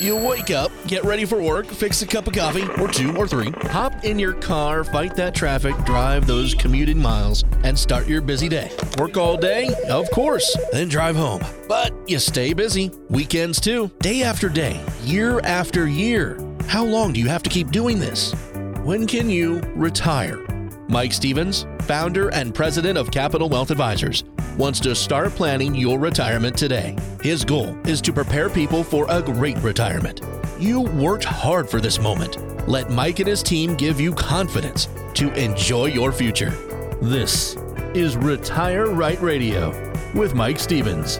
You wake up, get ready for work, fix a cup of coffee, or two or three, hop in your car, fight that traffic, drive those commuting miles, and start your busy day. Work all day? Of course, then drive home. But you stay busy. Weekends too, day after day, year after year. How long do you have to keep doing this? When can you retire? Mike Stevens, founder and president of Capital Wealth Advisors, wants to start planning your retirement today. His goal is to prepare people for a great retirement. You worked hard for this moment. Let Mike and his team give you confidence to enjoy your future. This is Retire Right Radio with Mike Stevens.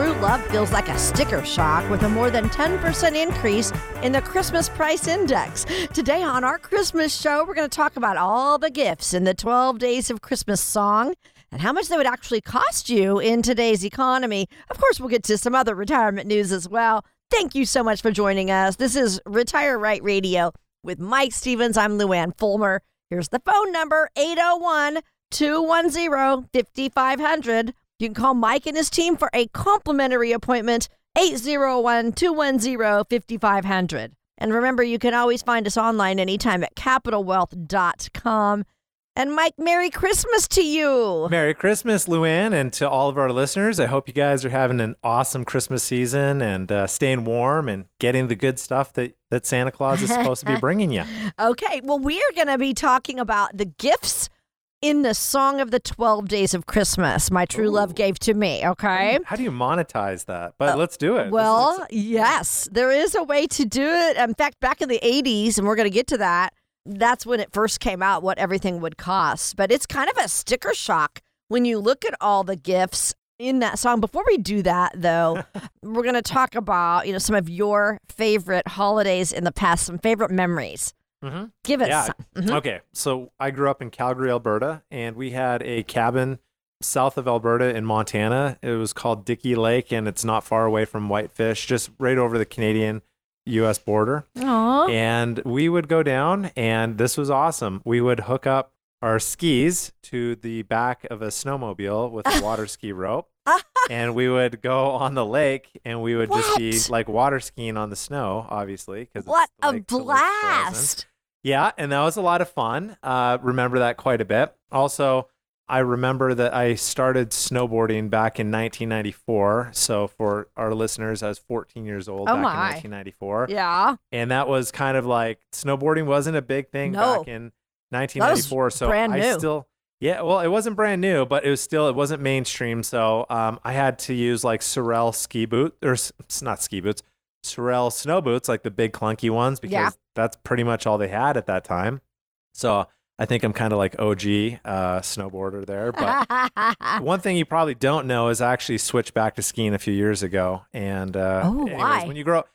True love feels like a sticker shock with a more than 10% increase in the Christmas price index. Today on our Christmas show, we're going to talk about all the gifts in the 12 Days of Christmas song and how much they would actually cost you in today's economy. Of course, we'll get to some other retirement news as well. Thank you so much for joining us. This is Retire Right Radio with Mike Stevens. I'm Luann Fulmer. Here's the phone number 801 210 5500. You can call Mike and his team for a complimentary appointment, 801 210 5500. And remember, you can always find us online anytime at capitalwealth.com. And Mike, Merry Christmas to you. Merry Christmas, Luann, and to all of our listeners. I hope you guys are having an awesome Christmas season and uh, staying warm and getting the good stuff that, that Santa Claus is supposed to be bringing you. Okay, well, we are going to be talking about the gifts in the song of the 12 days of Christmas my true love gave to me, okay? How do you monetize that? But uh, let's do it. Well, yes, there is a way to do it. In fact, back in the 80s, and we're going to get to that, that's when it first came out, what everything would cost. But it's kind of a sticker shock when you look at all the gifts in that song. Before we do that, though, we're going to talk about, you know, some of your favorite holidays in the past, some favorite memories. Mhm. Give us yeah. some. Mhm. Okay. So I grew up in Calgary, Alberta, and we had a cabin south of Alberta in Montana. It was called Dickey Lake, and it's not far away from Whitefish, just right over the Canadian US border. Aw. And we would go down, and this was awesome. We would hook up our skis to the back of a snowmobile with a water ski rope. and we would go on the lake and we would just be like water skiing on the snow, obviously. Because What a blast. Yeah, and that was a lot of fun. Uh, remember that quite a bit. Also, I remember that I started snowboarding back in 1994. So for our listeners, I was 14 years old Oh back my. in 1994, Yeah. and that was kind of like snowboarding wasn't a big thing No. back in 1994. so brand I new. still. Yeah, well, it wasn't brand new, but it was still it wasn't mainstream. So um, I had to use like Sorel ski boot or it's not ski boots, Sorel snow boots, like the big clunky ones, because Yeah. That's pretty much all they had at that time. So I think I'm kind of like OG uh, snowboarder there. But one thing you probably don't know is I actually switched back to skiing a few years ago. And uh, Oh, anyways, why? when you grow up,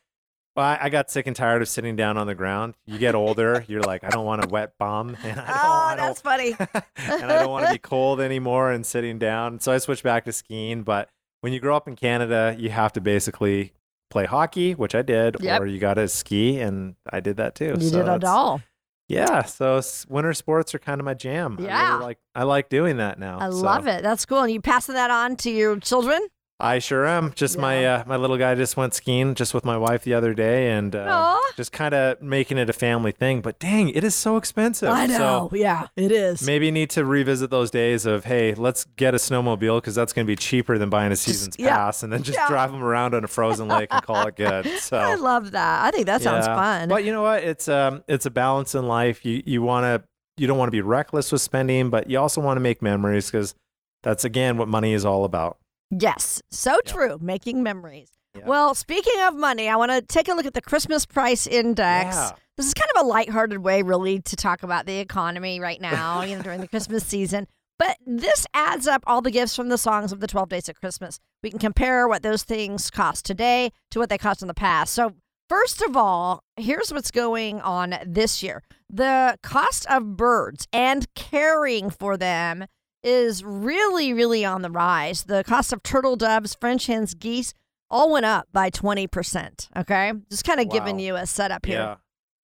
well, I, I got sick and tired of sitting down on the ground. You get older, you're like, I don't want a wet bum, and I don't, oh, that's funny. and I don't want to be cold anymore and sitting down. So I switched back to skiing. But when you grow up in Canada, you have to basically play hockey, which I did, Yep. or you got to ski, and I did that too. You So did it all. Yeah, so winter sports are kind of my jam. I Yeah. really like I like doing that now. I love it. That's cool. And you passing that on to your children? I sure am. Just my uh, my little guy just went skiing just with my wife the other day, and uh, just kind of making it a family thing. But dang, it is so expensive. I So know. yeah, it is. Maybe need to revisit those days of hey, let's get a snowmobile because that's going to be cheaper than buying a season's yeah. pass, and then just Yeah. drive them around on a frozen lake and call it good. So I love that. I think that sounds fun. But you know what? It's um, it's a balance in life. You you want to you don't want to be reckless with spending, but you also want to make memories because that's again what money is all about. Yes, so true. Making memories. Yeah. Well, speaking of money, I want to take a look at the Christmas price index. Yeah. This is kind of a lighthearted way, really, to talk about the economy right now, you know, during the Christmas season. But this adds up all the gifts from the songs of the 12 days of Christmas. We can compare what those things cost today to what they cost in the past. So, first of all, here's what's going on this year the cost of birds and caring for them is really, really on the rise. The cost of turtle doves, French hens, geese all went up by 20%. Okay. Just kind of giving you a setup here. Yeah.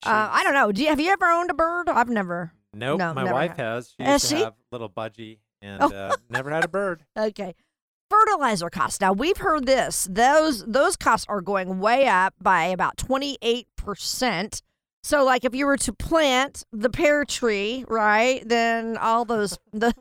Uh, I don't know. Do you, have you ever owned a bird? I've never. Nope. No, my never wife have. has. She Has used to she? have little budgie and Oh. uh, never had a bird. Okay. fertilizer costs. Now we've heard this; those those costs are going way up by about twenty eight percent. So, like, if you were to plant the pear tree, right, then all those the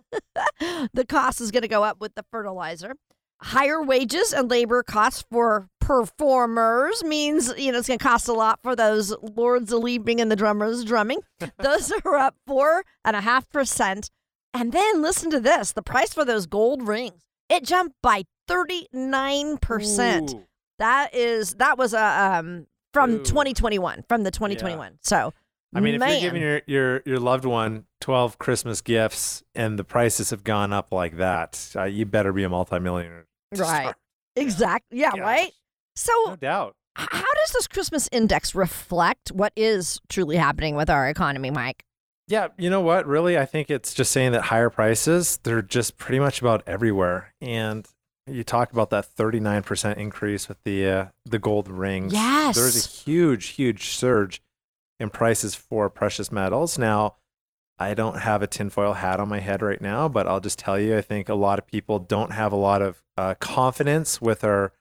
the cost is going to go up with the fertilizer. Higher wages and labor costs for performers means you know it's going to cost a lot for those lords of leaping and the drummers drumming. those are up four and a half percent. And then listen to this: the price for those gold rings it jumped by thirty nine percent. That is that was a um from Ooh. 2021 from the 2021. So I mean, if you're giving your, your, your loved one 12 Christmas gifts and the prices have gone up like that, uh, you better be a multimillionaire. Right. start. exactly yeah Gosh. right. So No doubt. how does this Christmas index reflect what is truly happening with our economy, Mike? Yeah, you know what? Really, I think it's just saying that higher prices, they're just pretty much about everywhere. And you talk about that 39% increase with the uh, the gold rings. Yes. There's a huge, huge surge in prices for precious metals. Now, I don't have a tinfoil hat on my head right now, but I'll just tell you, I think a lot of people don't have a lot of uh, confidence with our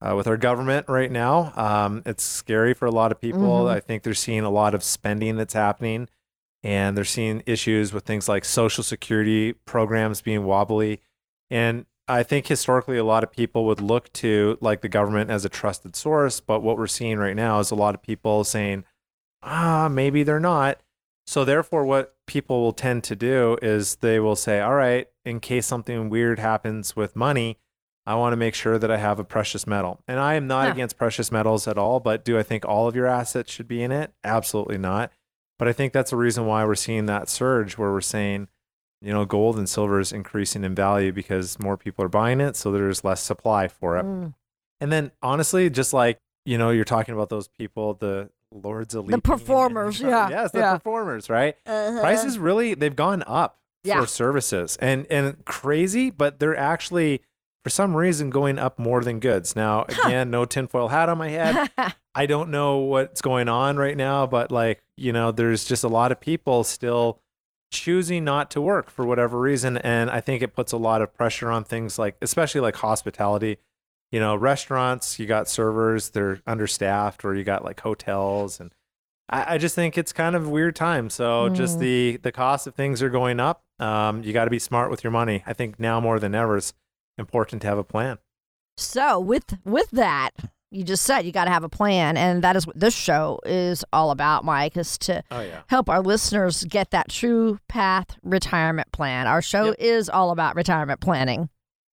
uh, with our government right now. Um, it's scary for a lot of people. Mhm. I think they're seeing a lot of spending that's happening, and they're seeing issues with things like social security programs being wobbly. And I think historically, a lot of people would look to like the government as a trusted source. But what we're seeing right now is a lot of people saying, ah, maybe they're not. So therefore, what people will tend to do is they will say, all right, in case something weird happens with money, I want to make sure that I have a precious metal. And I am not Huh. against precious metals at all, but do I think all of your assets should be in it? Absolutely not. But I think that's the reason why we're seeing that surge where we're saying, you know, gold and silver is increasing in value because more people are buying it. So there's less supply for it. Mm. And then honestly, just like, you know, you're talking about those people, the lords of The leaping and- performers, yeah, Yes, the yeah. performers, right? Uh-huh. prices really they've gone up Yeah. for services and and crazy but they're actually for some reason going up more than goods now again no tinfoil hat on my head i don't know what's going on right now but like you know there's just a lot of people still choosing not to work for whatever reason and i think it puts a lot of pressure on things like especially like hospitality you know restaurants you got servers they're understaffed or you got like hotels and I, I just think it's kind of a weird time. So just Mm. the the cost of things are going up. Um, you got to be smart with your money. I think now more than ever, it's important to have a plan. So with with that, you just said you got to have a plan, and that is what this show is all about, Mike. Is to Oh yeah. help our listeners get that true path retirement plan. Our show Yep. is all about retirement planning.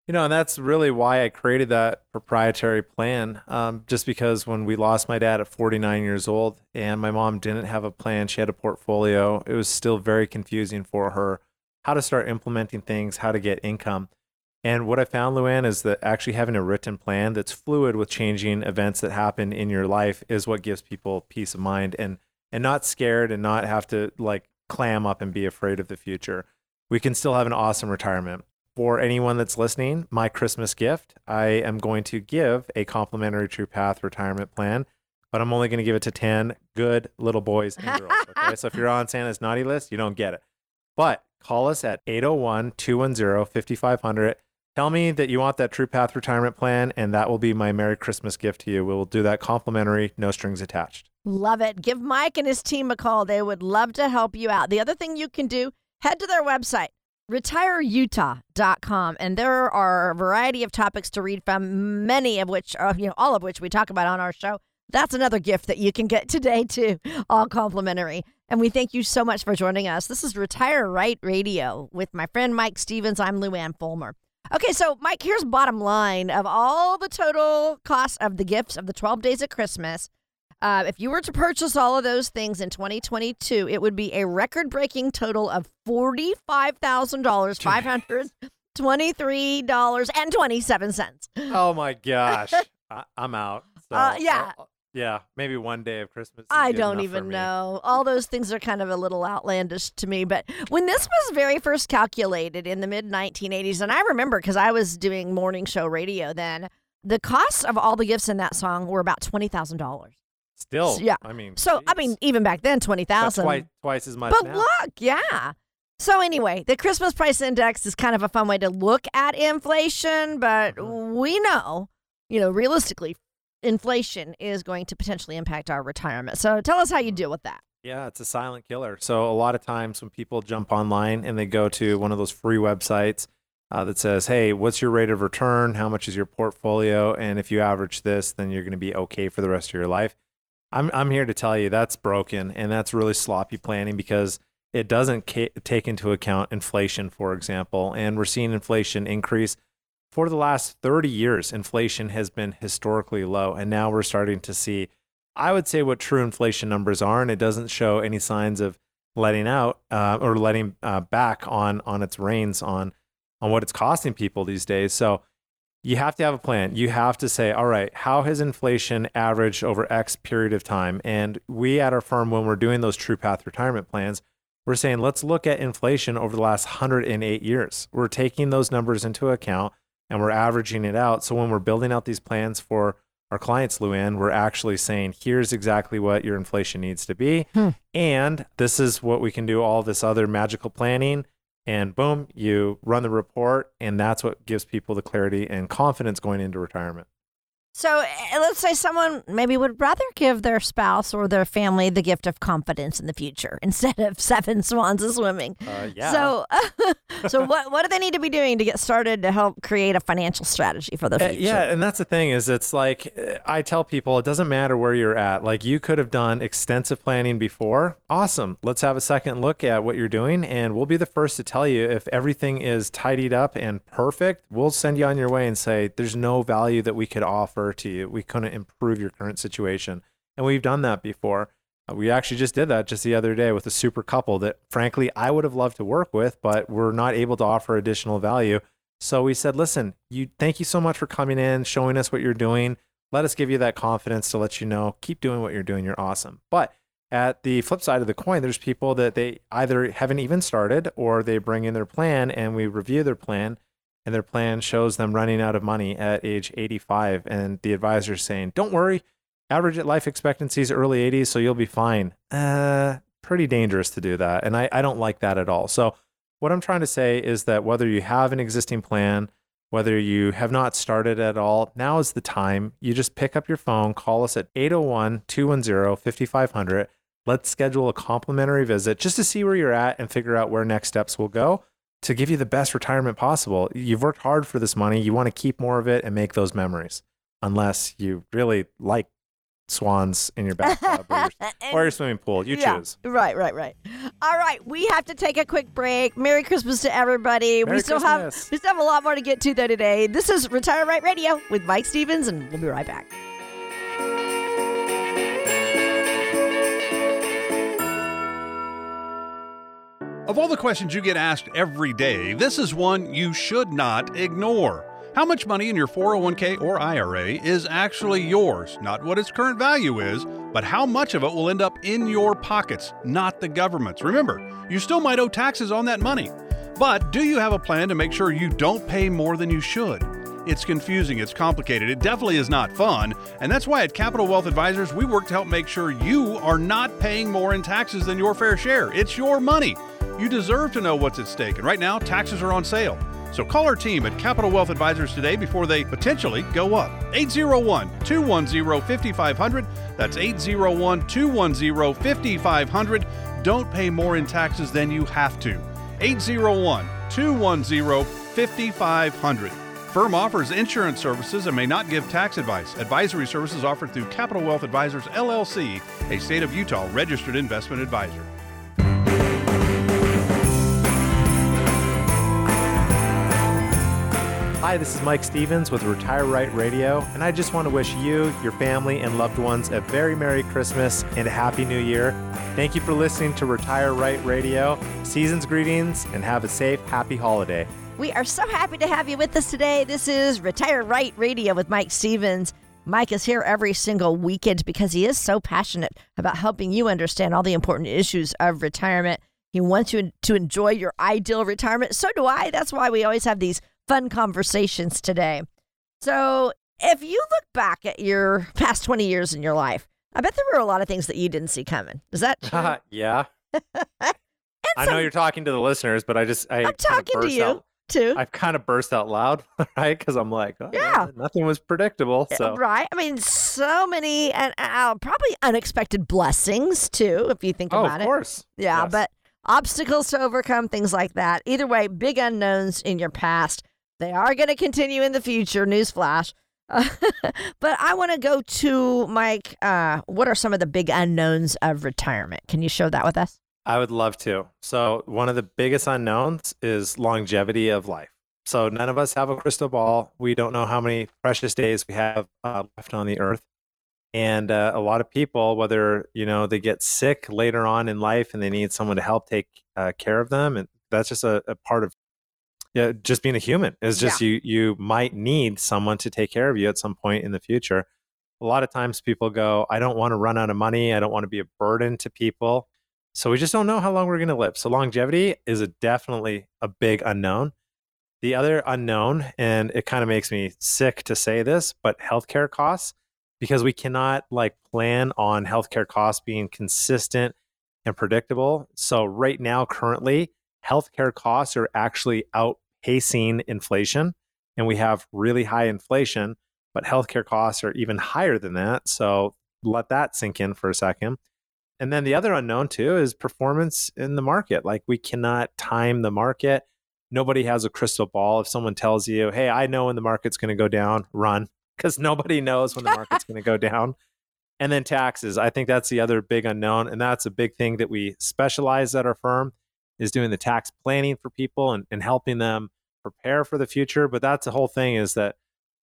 You know, and that's really why I created that proprietary plan. Um, just because when we lost my dad at 49 years old and my mom didn't have a plan, she had a portfolio, it was still very confusing for her how to start implementing things, how to get income. And what I found, Luann, is that actually having a written plan that's fluid with changing events that happen in your life is what gives people peace of mind and and not scared and not have to like clam up and be afraid of the future. We can still have an awesome retirement for anyone that's listening, my Christmas gift, I am going to give a complimentary True Path retirement plan, but I'm only going to give it to 10 good little boys and girls. Okay. so if you're on Santa's naughty list, you don't get it. But call us at 801 210 5500. Tell me that you want that True Path retirement plan, and that will be my Merry Christmas gift to you. We will do that complimentary, no strings attached. Love it. Give Mike and his team a call. They would love to help you out. The other thing you can do, head to their website, retireutah.com, and there are a variety of topics to read from, many of which, uh, you know, all of which we talk about on our show. That's another gift that you can get today, too, all complimentary. And we thank you so much for joining us. This is Retire Right Radio with my friend Mike Stevens. I'm Luann Fulmer. Okay, so Mike, here's bottom line of all the total costs of the gifts of the 12 days of Christmas. Uh, if you were to purchase all of those things in 2022, it would be a record breaking total of $45,000, $523.27. Oh my gosh. I, I'm out. So, Uh, yeah. uh, yeah. Maybe one day of Christmas. I don't even know. All those things are kind of a little outlandish to me. But when this was very first calculated in the mid 1980s, and I remember because I was doing morning show radio then, the cost of all the gifts in that song were about $20,000. Still, Yeah. I mean, So, I mean, even back then, 20,000. twice, twice as much But now. look, yeah. So, anyway, the Christmas price index is kind of a fun way to look at inflation, but Mm-hmm. we know, you know, realistically, inflation is going to potentially impact our retirement. So, tell us how you deal with that. Yeah, it's a silent killer. So a lot of times when people jump online and they go to one of those free websites uh, that says, "Hey, what's your rate of return? How much is your portfolio? And if you average this, then you're going to be okay for the rest of your life." I'm I'm here to tell you that's broken and that's really sloppy planning because it doesn't ca- take into account inflation, for example, and we're seeing inflation increase. For the last 30 years, inflation has been historically low, and now we're starting to see I would say what true inflation numbers are, and it doesn't show any signs of letting out uh, or letting uh, back on on its reins on on what it's costing people these days. So you have to have a plan. You have to say, all right, how has inflation averaged over X period of time? And we at our firm, when we're doing those True Path retirement plans, we're saying let's look at inflation over the last 108 years. We're taking those numbers into account and we're averaging it out. So when we're building out these plans for our clients, Luann, we're actually saying, here's exactly what your inflation needs to be. Hmm. And this is what we can do all this other magical planning. And boom, you run the report. And that's what gives people the clarity and confidence going into retirement. So, eh, let's say someone maybe would rather give their spouse or their family the gift of confidence in the future instead of seven swans a swimming. Uh, yeah. So, so what what do they need to be doing to get started to help create a financial strategy for the Uh, future? yeah, and that's the thing is it's like uh, I tell people it doesn't matter where you're at. Like you could have done extensive planning before. Awesome. Let's have a second look at what you're doing and we'll be the first to tell you if everything is tidied up and perfect. We'll send you on your way and say there's no value that we could offer to you. We couldn't improve your current situation. And we've done that before. Uh, We actually just did that just the other day with a super couple that frankly I would have loved to work with, but we're not able to offer additional value. So we said, listen, you thank you so much for coming in, showing us what you're doing. Let us give you that confidence to let you know, keep doing what you're doing. You're awesome. But at the flip side of the coin, there's people that they either haven't even started or they bring in their plan and we review their plan and their plan shows them running out of money at age 85. And the advisor's saying, don't worry, average life expectancy is early 80s, so you'll be fine. Uh, pretty dangerous to do that. And I, I don't like that at all. So what I'm trying to say is that whether you have an existing plan, whether you have not started at all, now is the time. You just pick up your phone, call us at 801 210 5500. Let's schedule a complimentary visit just to see where you're at and figure out where next steps will go to give you the best retirement possible. You've worked hard for this money. You want to keep more of it and make those memories, unless you really like swans in your bathtub or, your, or your swimming pool. You Yeah, choose. Right, right, right. All right, we have to take a quick break. Merry Christmas to everybody. we Merry still have we still have a lot more to get to though today. This is Retire Right Radio with Mike Stevens, and we'll be right back. Of all the questions you get asked every day, this is one you should not ignore. How much money in your 401k or IRA is actually yours? Not what its current value is, but how much of it will end up in your pockets, not the government's. Remember, you still might owe taxes on that money. But do you have a plan to make sure you don't pay more than you should? It's confusing, it's complicated, it definitely is not fun, and that's why at Capital Wealth Advisors we work to help make sure you are not paying more in taxes than your fair share. It's your money. You deserve to know what's at stake, and right now taxes are on sale. So call our team at Capital Wealth Advisors today before they potentially go up. 801 210 5500. That's 801 210 5500. Don't pay more in taxes than you have to. 801 210 5500. Firm offers insurance services and may not give tax advice. Advisory services offered through Capital Wealth Advisors LLC, a state of Utah registered investment advisor. Hi, this is Mike Stevens with Retire Right Radio, and I just want to wish you, your family, and loved ones a very Merry Christmas and a Happy New Year. Thank you for listening to Retire Right Radio. Season's greetings and have a safe, happy holiday. We are so happy to have you with us today. This is Retire Right Radio with Mike Stevens. Mike is here every single weekend because he is so passionate about helping you understand all the important issues of retirement. He wants you to enjoy your ideal retirement. So do I. That's why we always have these fun conversations today. So, if you look back at your past 20 years in your life, I bet there were a lot of things that you didn't see coming. Is that true? yeah. I know you're talking to the listeners, but I just I I'm talking to you out, too. I've kind of burst out loud, right? Because I'm like, oh, Yeah. nothing was predictable. So Right. I mean, so many and uh, probably unexpected blessings too, if you think oh, about it. of it. course, Yeah, Yes. but obstacles to overcome, things like that. Either way, big unknowns in your past. They are going to continue in the future. Newsflash. Uh, but I want to go to Mike. Uh, what are some of the big unknowns of retirement? Can you show that with us? I would love to. So, one of the biggest unknowns is longevity of life. So, none of us have a crystal ball. We don't know how many precious days we have uh, left on the earth. And uh, a lot of people, whether you know they get sick later on in life and they need someone to help take uh, care of them, and that's just a, a part of yeah, just being a human. Is just you you might need someone to take care of you at some point in the future. A lot of times people go, I don't want to run out of money. I don't want to be a burden to people. So we just don't know how long we're going to live. So longevity is a definitely a big unknown. The other unknown, and it kind of makes me sick to say this, but healthcare costs, because we cannot like plan on healthcare costs being consistent and predictable. So right now, currently, healthcare costs are actually outpacing inflation, and we have really high inflation, but healthcare costs are even higher than that. So let that sink in for a second. And then the other unknown too is performance in the market. Like we cannot time the market. Nobody has a crystal ball. If someone tells you, "Hey, I know when the market's going to go down," run because nobody knows when the market's going to go down. And then taxes. I think that's the other big unknown, and that's a big thing that we specialize at our firm is doing the tax planning for people and, and helping them prepare for the future. But that's the whole thing is that,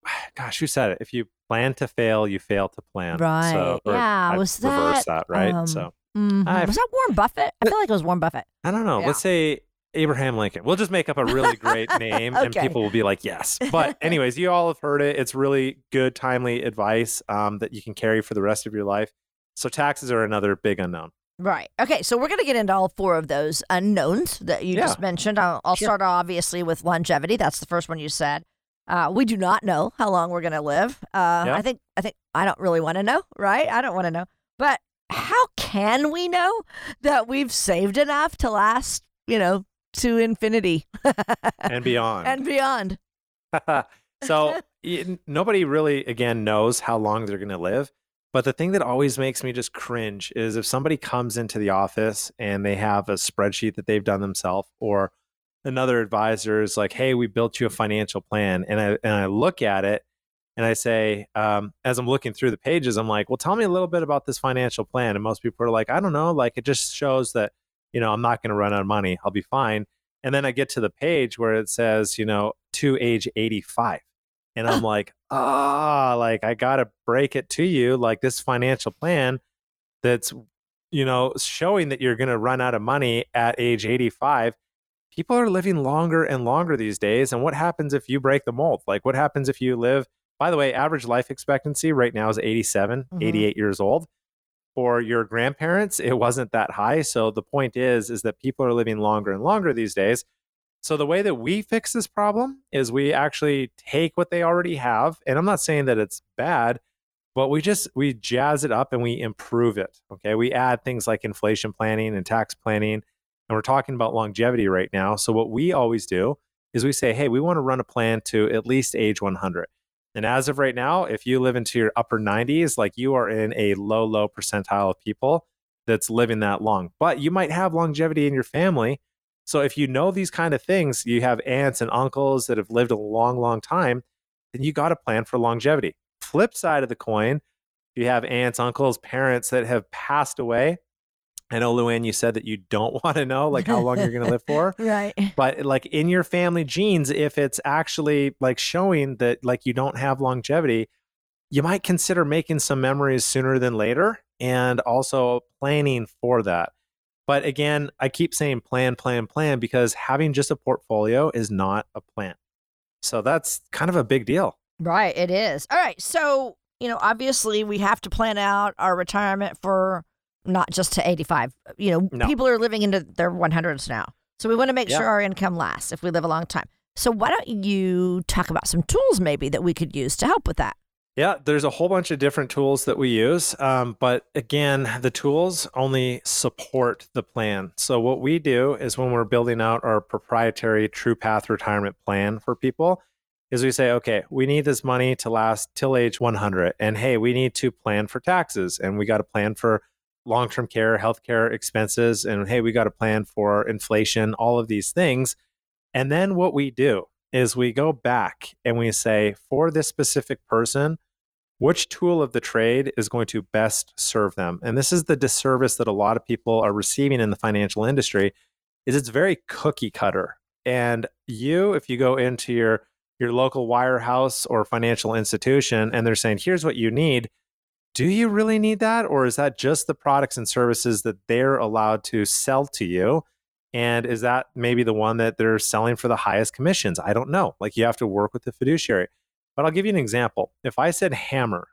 gosh, who said it? If you plan to fail, you fail to plan. Right. So, Yeah, I was reverse that, that right? um, so Mhm. I've- Was that Warren Buffett? I feel like it was Warren Buffett. I don't know. Yeah. Let's say Abraham Lincoln. We'll just make up a really great name and people will be like, yes. But, anyways, you all have heard it. It's really good, timely advice um, that you can carry for the rest of your life. So, taxes are another big unknown. Right. Okay. So we're going to get into all four of those unknowns that you just mentioned. I'll, I'll Sure. start obviously with longevity. That's the first one you said. Uh, we do not know how long we're going to live. Uh, Yeah. I think. I think I don't really want to know. Right. I don't want to know. But how can we know that we've saved enough to last? You know, to infinity And beyond. and beyond. so, nobody really, again, knows how long they're going to live. But the thing that always makes me just cringe is if somebody comes into the office and they have a spreadsheet that they've done themselves, or another advisor is like, "Hey, we built you a financial plan," and I and I look at it and I say, um, as I'm looking through the pages, I'm like, "Well, tell me a little bit about this financial plan." And most people are like, "I don't know. Like, it just shows that you know I'm not going to run out of money. I'll be fine." And then I get to the page where it says, you know, to age 85. And I'm like, ah, like I got to break it to you. Like this financial plan that's, you know, showing that you're going to run out of money at age 85. People are living longer and longer these days. And what happens if you break the mold? Like, what happens if you live, by the way, average life expectancy right now is 87, Mhm. 88 years old. For your grandparents, it wasn't that high. So the point is, is that people are living longer and longer these days. So the way that we fix this problem is we actually take what they already have, and I'm not saying that it's bad, but we just we jazz it up and we improve it. Okay, we add things like inflation planning and tax planning, and we're talking about longevity right now. So what we always do is we say, hey, we want to run a plan to at least age 100. And as of right now, if you live into your upper 90s, like you are in a low, low percentile of people that's living that long. But you might have longevity in your family. So if you know these kind of things, you have aunts and uncles that have lived a long, long time, then you got to plan for longevity. Flip side of the coin, you have aunts, uncles, parents that have passed away. I know, Luann, you said that you don't want to know like how long you're going to live for Right. but like in your family genes if it's actually like showing that like you don't have longevity you might consider making some memories sooner than later and also planning for that but again i keep saying plan plan plan because having just a portfolio is not a plan so that's kind of a big deal Right, it is. All right. So, you know, obviously we have to plan out our retirement for not just to 85. You know, No. people are living into their 100s now. So we want to make Yeah. sure our income lasts if we live a long time. So why don't you talk about some tools maybe that we could use to help with that? Yeah, there's a whole bunch of different tools that we use. Um, but again, the tools only support the plan. So, what we do is when we're building out our proprietary True Path retirement plan for people, is we say, okay, we need this money to last till age 100. And hey, we need to plan for taxes and we got to plan for long term care, healthcare expenses. And hey, we got a plan for inflation, all of these things. And then what we do is we go back and we say, for this specific person, which tool of the trade is going to best serve them and this is the disservice that a lot of people are receiving in the financial industry is it's very cookie cutter and you if you go into your your local wirehouse or financial institution and they're saying here's what you need do you really need that or is that just the products and services that they're allowed to sell to you and is that maybe the one that they're selling for the highest commissions i don't know like you have to work with the fiduciary but I'll give you an example. If I said hammer,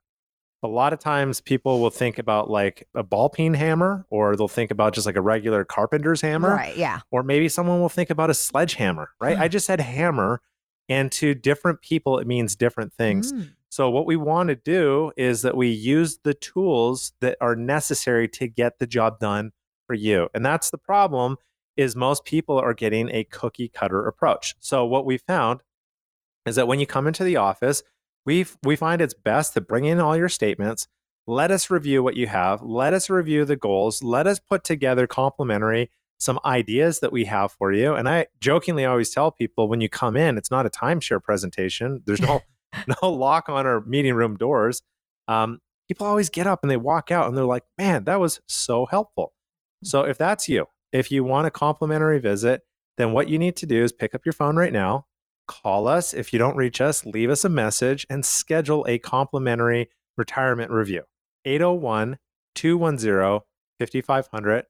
a lot of times people will think about like a ball peen hammer or they'll think about just like a regular carpenter's hammer. Right. Yeah. Or maybe someone will think about a sledgehammer, right? I just said hammer. And to different people, it means different things. Mm. So, what we want to do is that we use the tools that are necessary to get the job done for you. And that's the problem is most people are getting a cookie cutter approach. So, what we found is that when you come into the office, we we find it's best to bring in all your statements. Let us review what you have. Let us review the goals. Let us put together complementary some ideas that we have for you. And I jokingly always tell people when you come in, it's not a timeshare presentation. There's no no lock on our meeting room doors. Um, people always get up and they walk out and they're like, "Man, that was so helpful." So if that's you, if you want a complimentary visit, then what you need to do is pick up your phone right now, call us. If you don't reach us, leave us a message and schedule a complimentary retirement review. 801 210 5500.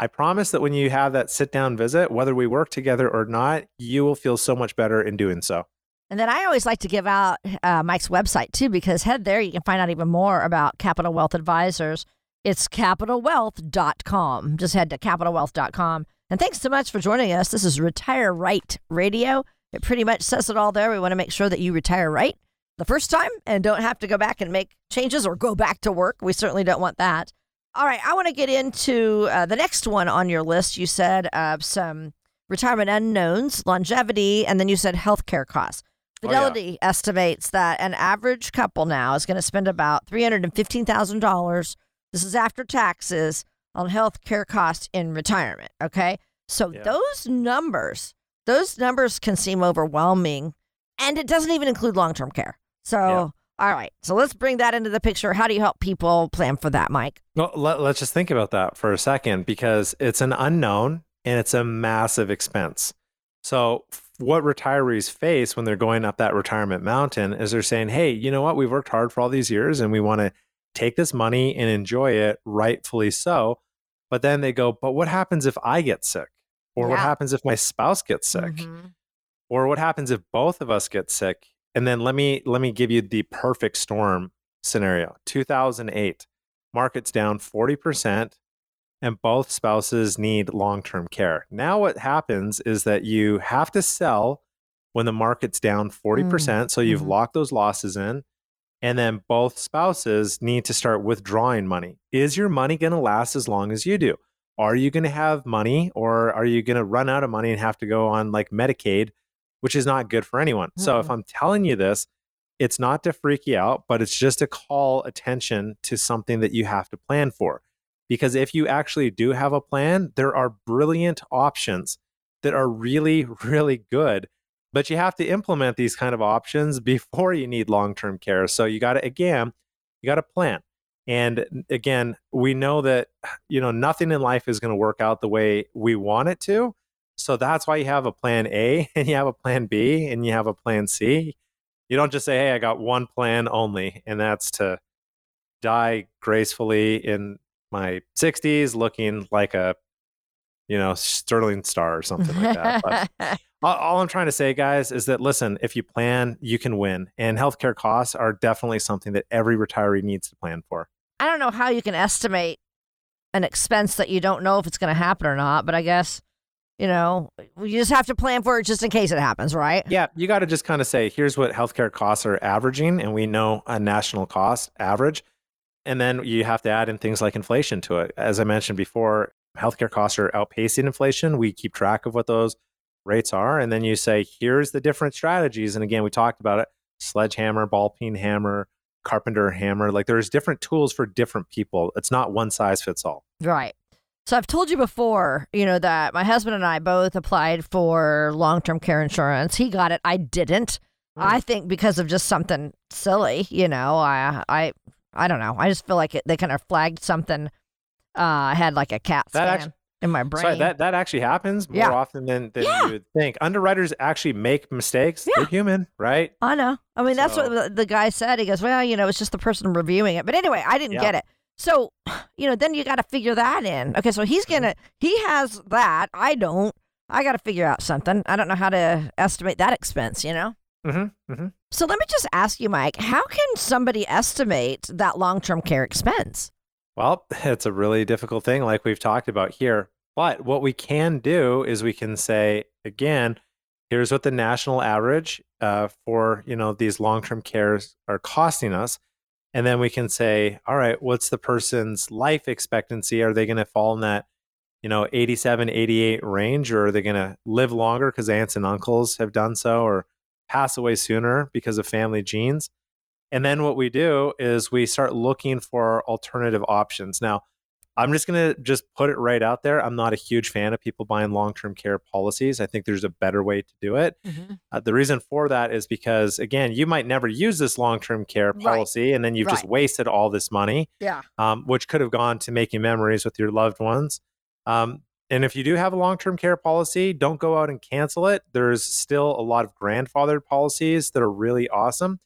I promise that when you have that sit down visit, whether we work together or not, you will feel so much better in doing so. And then I always like to give out uh, Mike's website too, because head there, you can find out even more about Capital Wealth Advisors. It's capitalwealth.com. Just head to capitalwealth.com. And thanks so much for joining us. This is Retire Right Radio. It pretty much says it all there. We want to make sure that you retire right the first time and don't have to go back and make changes or go back to work. We certainly don't want that. All right, I want to get into uh, the next one on your list. You said uh, some retirement unknowns, longevity, and then you said healthcare costs. Fidelity oh, yeah. estimates that an average couple now is going to spend about $315,000. This is after taxes on healthcare costs in retirement. Okay. So Yeah. those numbers those numbers can seem overwhelming and it doesn't even include long-term care so Yeah. all right so let's bring that into the picture how do you help people plan for that mike Well, let, let's just think about that for a second because it's an unknown and it's a massive expense. So, what retirees face when they're going up that retirement mountain is they're saying, Hey, you know what? We've worked hard for all these years and we want to take this money and enjoy it, rightfully so. But then they go, But what happens if I get sick? Or what happens if my spouse gets sick? Mhm. or what happens if both of us get sick and then let me let me give you the perfect storm scenario 2008 markets down 40% and both spouses need long-term care now what happens is that you have to sell when the market's down 40% so you've mhm. locked those losses in and then both spouses need to start withdrawing money is your money going to last as long as you do are you going to have money or are you going to run out of money and have to go on like medicaid which is not good for anyone. So if I'm telling you this, it's not to freak you out, but it's just to call attention to something that you have to plan for. Because if you actually do have a plan, there are brilliant options that are really, really good. But you have to implement these kind of options before you need long term care. So you got to, again, you got to plan. And again, we know that, you know, nothing in life is going to work out the way we want it to. So that's why you have a plan A and you have a plan B and you have a plan C. You don't just say, hey, I got one plan only, and that's to die gracefully in my 60s looking like a, you know, sterling star or something like that. But all, all I'm trying to say, guys, is that listen, if you plan, you can win. And healthcare costs are definitely something that every retiree needs to plan for. I don't know how you can estimate an expense that you don't know if it's going to happen or not, but I guess you know, you just have to plan for it just in case it happens, right? Yeah, you got to just kind of say, here's what healthcare costs are averaging, and we know a national cost average. And then you have to add in things like inflation to it. As I mentioned before, healthcare costs are outpacing inflation. We keep track of what those rates are. And then you say, here's the different strategies. And again, we talked about it sledgehammer, ball peen hammer, carpenter hammer. Like there's different tools for different people. It's not one size fits all. Right. So I've told you before, you know, that my husband and I both applied for long term care insurance. He got it. I didn't. Mm. I think because of just something silly, you know. I I I don't know. I just feel like it, they kind of flagged something. Uh, I had like a CAT scan actually, in my brain. Sorry, that that actually happens more yeah. often than, than yeah. you would think. Underwriters actually make mistakes. Yeah. They're human, right? I know. I mean, so. that's what the, the, guy said. He goes, "Well, you know, it's just the person reviewing it." But anyway, I didn't get it. So, you know, then you got to figure that in. Okay, so he's gonna he has that. I don't. I got to figure out something. I don't know how to estimate that expense. You know. Mm-hmm, mm-hmm. So let me just ask you, Mike, how can somebody estimate that long term care expense? Well, it's a really difficult thing, like we've talked about here. But what we can do is we can say, again, here's what the national average uh, for you know these long term cares are costing us. And then we can say, all right, what's the person's life expectancy? Are they going to fall in that, you know, 87, 88 range, or are they going to live longer because aunts and uncles have done so, or pass away sooner because of family genes. And then what we do is we start looking for alternative options. Now, I'm just going to just put it right out there. I'm not a huge fan of people buying long term care policies. I think there's a better way to do it. Mm-hmm. Uh, the reason for that is because, again, you might never use this long term care policy right. and then you've right. just wasted all this money, yeah. Um, which could have gone to making memories with your loved ones. Um, and if you do have a long term care policy, don't go out and cancel it. There's still a lot of grandfathered policies that are really awesome.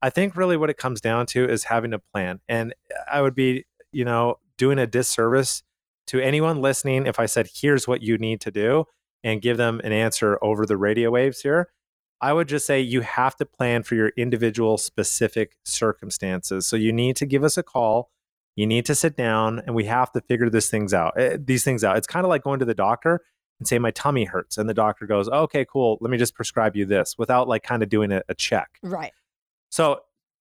I think really what it comes down to is having a plan. And uh, I would be, you know, doing a disservice to anyone listening if I said, here's what you need to do and give them an answer over the radio waves here. I would just say you have to plan for your individual specific circumstances. So you need to give us a call you need to sit down and we have to figure this things out. Eh, these things out. It's kind of like going to the doctor and say my tummy hurts and the doctor goes, "Okay, cool. Let me just prescribe you this" without like kind of doing a, a check. Right. So,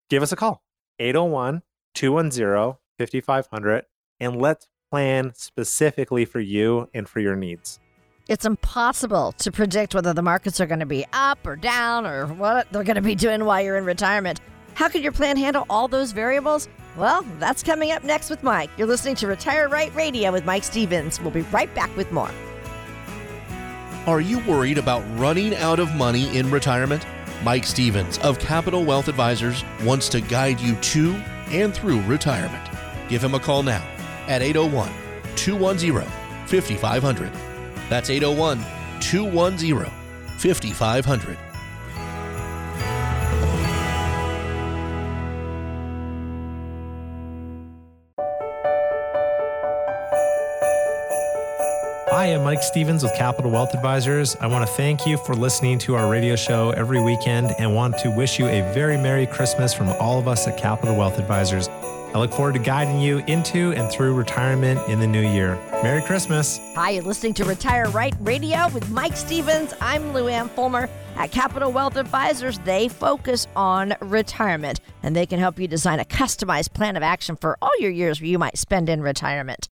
give us a call. 801-210-5500 and let's plan specifically for you and for your needs. It's impossible to predict whether the markets are going to be up or down or what they're going to be doing while you're in retirement. How could your plan handle all those variables? Well, that's coming up next with Mike. You're listening to Retire Right Radio with Mike Stevens. We'll be right back with more. Are you worried about running out of money in retirement? Mike Stevens of Capital Wealth Advisors wants to guide you to and through retirement. Give him a call now at 801 210 5500. That's 801 210 5500. Hi, I'm Mike Stevens with Capital Wealth Advisors. I want to thank you for listening to our radio show every weekend and want to wish you a very Merry Christmas from all of us at Capital Wealth Advisors. I look forward to guiding you into and through retirement in the new year. Merry Christmas. Hi, you're listening to Retire Right Radio with Mike Stevens. I'm Luann Fulmer at Capital Wealth Advisors. They focus on retirement and they can help you design a customized plan of action for all your years you might spend in retirement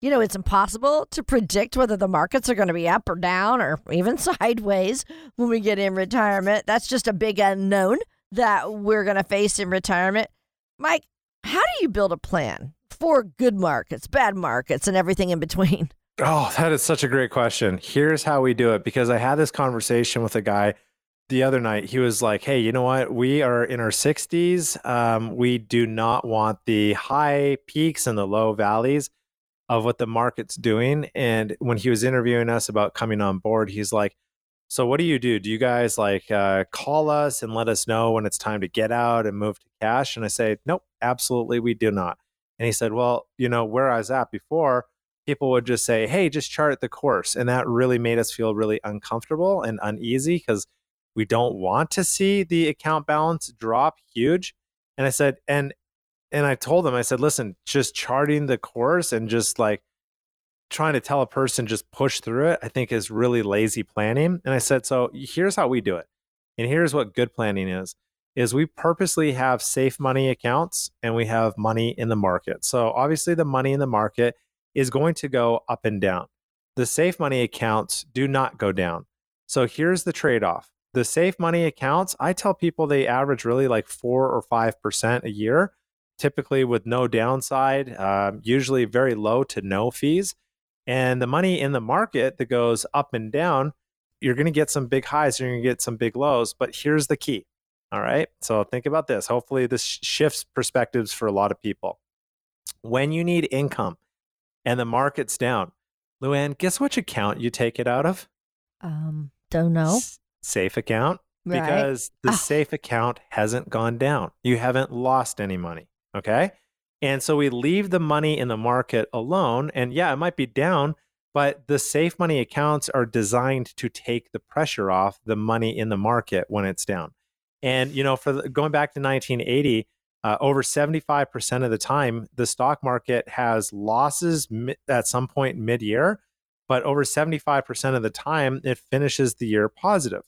you know, it's impossible to predict whether the markets are going to be up or down or even sideways when we get in retirement. That's just a big unknown that we're going to face in retirement. Mike, how do you build a plan for good markets, bad markets, and everything in between? Oh, that is such a great question. Here's how we do it because I had this conversation with a guy the other night. He was like, Hey, you know what? We are in our 60s. Um, we do not want the high peaks and the low valleys of what the market's doing. And when he was interviewing us about coming on board, he's like, so what do you do? Do you guys like uh, call us and let us know when it's time to get out and move to cash? And I say, nope, absolutely, we do not. And he said, well, you know, where I was at before, people would just say, hey, just chart the course. And that really made us feel really uncomfortable and uneasy because we don't want to see the account balance drop huge. And I said, and and I told them, I said, listen, just charting the course and just like trying to tell a person just push through it, I think is really lazy planning. And I said, so here's how we do it. And here's what good planning is is we purposely have safe money accounts and we have money in the market. So obviously the money in the market is going to go up and down. The safe money accounts do not go down. So here's the trade-off. The safe money accounts, I tell people they average really like 4 or 5% a year, typically with no downside, um, usually very low to no fees. And the money in the market that goes up and down, you're going to get some big highs, you're going to get some big lows. But here's the key all right. So think about this. Hopefully, this shifts perspectives for a lot of people. When you need income and the market's down, Luann, guess which account you take it out of? Um, don't know. S- safe account. Right. Because the Ah. safe account hasn't gone down. You haven't lost any money. Okay. And so we leave the money in the market alone. And yeah, it might be down, but the safe money accounts are designed to take the pressure off the money in the market when it's down. And you know, for the, going back to 1980, uh, over 75% of the time, the stock market has losses mi- at some point mid-year, but over 75% of the time, it finishes the year positive.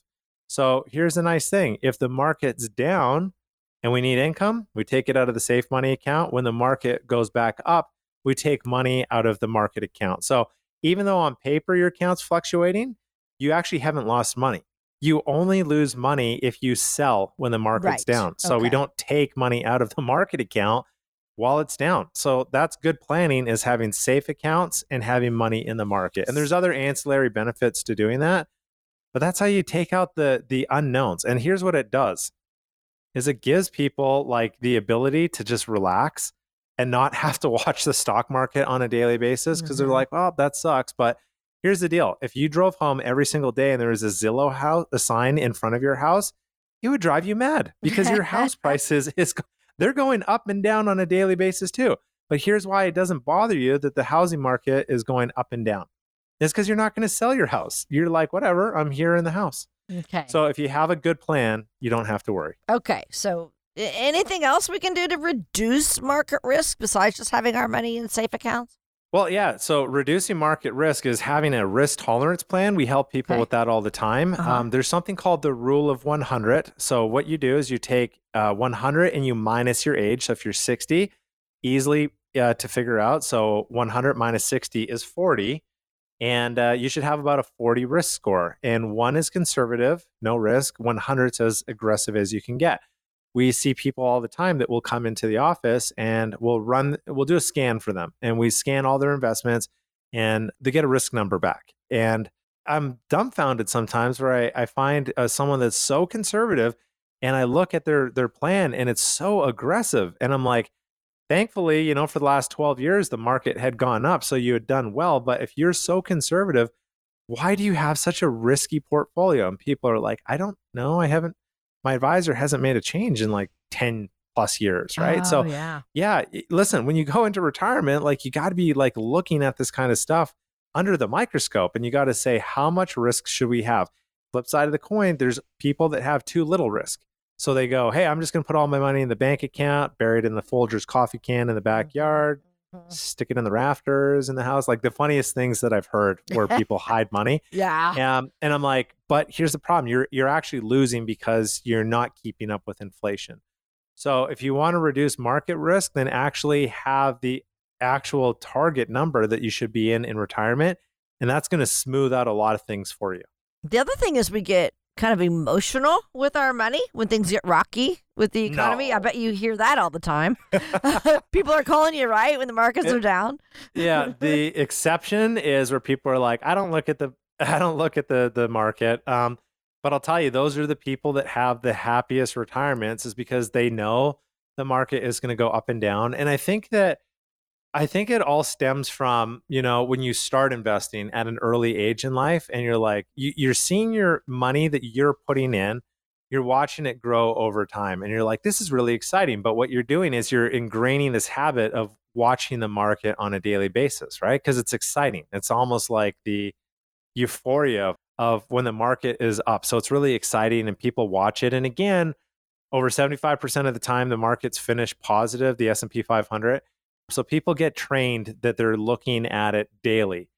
So here's a nice thing: if the market's down and we need income, we take it out of the safe money account. When the market goes back up, we take money out of the market account. So even though on paper your account's fluctuating, you actually haven't lost money you only lose money if you sell when the market's Right. down. So we don't take money out of the market account while it's down. So that's good planning is having safe accounts and having money in the market. And there's other ancillary benefits to doing that. But that's how you take out the the unknowns. And here's what it does. Is it gives people like the ability to just relax and not have to watch the stock market on a daily basis because Mhm. they're like, well, that sucks. But here's the deal if you drove home every single day and there was a Zillow house, a sign in front of your house, it would drive you mad because your house prices is they're going up and down on a daily basis too. But here's why it doesn't bother you that the housing market is going up and down. It's because you're not going to sell your house. You're like, whatever, I'm here in the house. Okay. So if you have a good plan, you don't have to worry. okay. So, anything else we can do to reduce market risk besides just having our money in safe accounts? Well, yeah. So reducing market risk is having a risk tolerance plan. We help people Okay. with that all the time. Uh-huh. Um, there's something called the rule of 100. So what you do is you take uh, 100 and you minus your age. So if you're 60, easily uh, to figure out. So 100 minus 60 is 40. And uh, you should have about a 40 risk score. And one is conservative, no risk. 100 is as aggressive as you can get we see people all the time that will come into the office and we'll run we'll do a scan for them and we scan all their investments and they get a risk number back and i'm dumbfounded sometimes where i, I find uh, someone that's so conservative and i look at their their plan and it's so aggressive and i'm like thankfully you know for the last 12 years the market had gone up so you had done well but if you're so conservative why do you have such a risky portfolio and people are like i don't know i haven't my advisor hasn't made a change in like 10 plus years, right? so Oh, yeah. yeah, listen, when you go into retirement, like you got to be like looking at this kind of stuff under the microscope and you got to say how much risk should we have? Flip side of the coin, there's people that have too little risk. So they go, "Hey, I'm just going to put all my money in the bank account, buried in the Folgers coffee can in the backyard, Mhm. stick it in the rafters in the house." Like the funniest things that I've heard where people hide money. Yeah. Um, and I'm like, but here's the problem: you're you're actually losing because you're not keeping up with inflation. So if you want to reduce market risk, then actually have the actual target number that you should be in in retirement, and that's going to smooth out a lot of things for you. The other thing is we get kind of emotional with our money when things get rocky with the economy. I bet you hear that all the time. People are calling you right when the markets are down. yeah, the exception is where people are like, I don't look at the I don't look at the the market. Um, but I'll tell you, those are the people that have the happiest retirements is because they know the market is going to go up and down. And I think that I think it all stems from, you know, when you start investing at an early age in life and you're like, you, you're seeing your money that you're putting in, you're watching it grow over time. And you're like, this is really exciting. But what you're doing is you're ingraining this habit of watching the market on a daily basis, right? Because it's exciting. It's almost like the euphoria of when the market is up. So it's really exciting and people watch it. And again, over 75% of the time the market's finished positive, the S&P 500. So people get trained that they're looking at it daily.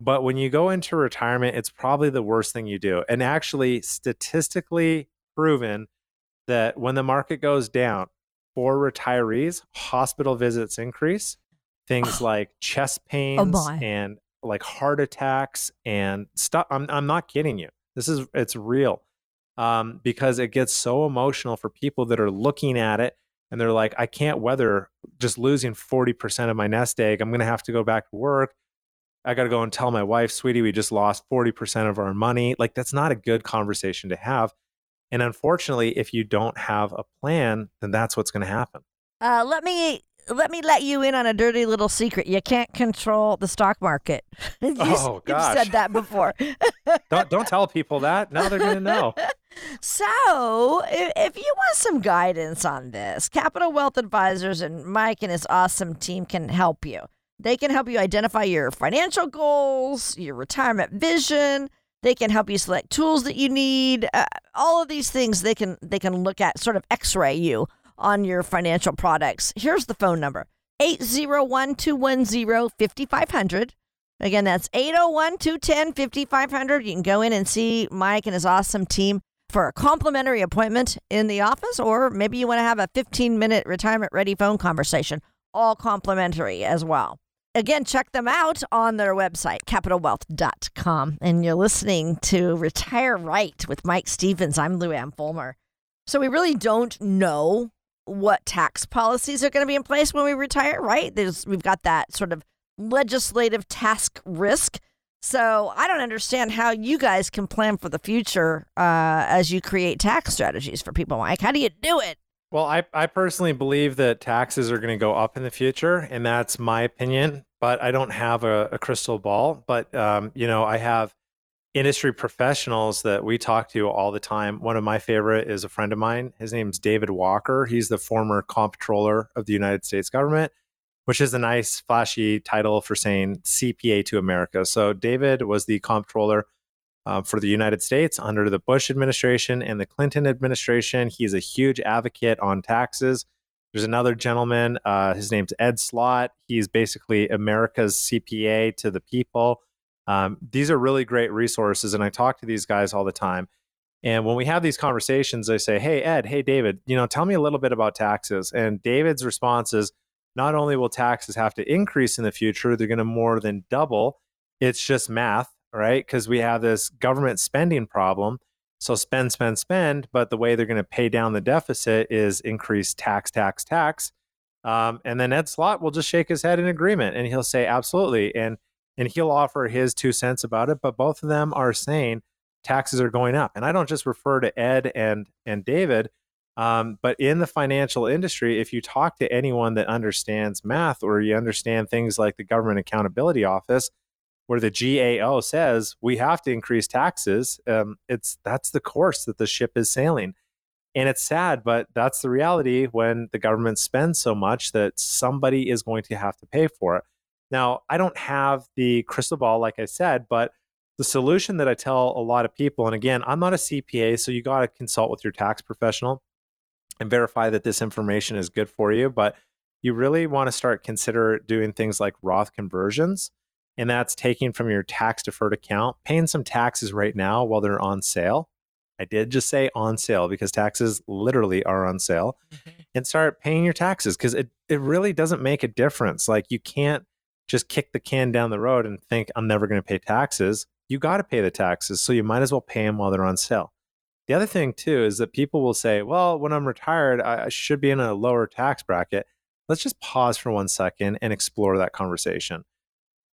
But when you go into retirement, it's probably the worst thing you do. And actually, statistically proven that when the market goes down for retirees, hospital visits increase, things like chest pains my. and like heart attacks and stuff. I'm, I'm not kidding you. This is, it's real um, because it gets so emotional for people that are looking at it and they're like, I can't weather just losing 40% of my nest egg. I'm going to have to go back to work. I got to go and tell my wife, sweetie, we just lost 40% of our money. Like, that's not a good conversation to have. And unfortunately, if you don't have a plan, then that's what's going to happen. Uh, let me let me let you in on a dirty little secret. You can't control the stock market. you, Oh, You've gosh. said that before. Don't, don't tell people that. Now they're going to know. So, if, you want some guidance on this, Capital Wealth Advisors and Mike and his awesome team can help you. They can help you identify your financial goals, your retirement vision. They can help you select tools that you need. Uh, all of these things they can they can look at, sort of X-ray you on your financial products. Here's the phone number: 801-210-5500. Again, that's 801-210-5500. You can go in and see Mike and his awesome team for a complimentary appointment in the office, or maybe you want to have a 15 minute retirement ready phone conversation, all complimentary as well. Again, check them out on their website, capitalwealth.com. And you're listening to Retire Right with Mike Stevens. I'm Luann Fulmer. So we really don't know what tax policies are going to be in place when we retire, right? There's, we've got that sort of legislative task risk. So I don't understand how you guys can plan for the future uh, as you create tax strategies for people, Mike. How do you do it? Well, I, I personally believe that taxes are going to go up in the future, and that's my opinion. But I don't have a, a crystal ball. But um, you know, I have industry professionals that we talk to all the time. One of my favorite is a friend of mine. His name's David Walker. He's the former comptroller of the United States government, which is a nice, flashy title for saying CPA to America. So David was the comptroller uh, for the United States under the Bush administration and the Clinton administration. He's a huge advocate on taxes. There's another gentleman, uh, his name's Ed Slott. He's basically America's CPA to the people. Um, these are really great resources, and I talk to these guys all the time. And when we have these conversations, I say, "Hey Ed, hey David, you know, tell me a little bit about taxes." And David's response is, "Not only will taxes have to increase in the future, they're going to more than double. It's just math right? Because we have this government spending problem. So spend, spend, spend. But the way they're going to pay down the deficit is increase tax, tax, tax. Um, and then Ed Slott will just shake his head in agreement and he'll say, absolutely. And and he'll offer his two cents about it. But both of them are saying taxes are going up. And I don't just refer to Ed and and David. Um, but in the financial industry, if you talk to anyone that understands math or you understand things like the Government Accountability Office, where the GAO says we have to increase taxes, um, it's that's the course that the ship is sailing. And it's sad, but that's the reality when the government spends so much that somebody is going to have to pay for it. Now, I don't have the crystal ball, like I said, but the solution that I tell a lot of people, and again, I'm not a CPA, so you got to consult with your tax professional and verify that this information is good for you. But you really want to start consider doing things like Roth conversions and that's taking from your tax deferred account, paying some taxes right now while they're on sale. I did just say on sale because taxes literally are on sale mm-hmm. and start paying your taxes because it, it really doesn't make a difference. Like you can't just kick the can down the road and think, I'm never going to pay taxes. You got to pay the taxes. So you might as well pay them while they're on sale. The other thing, too, is that people will say, well, when I'm retired, I should be in a lower tax bracket. Let's just pause for one second and explore that conversation.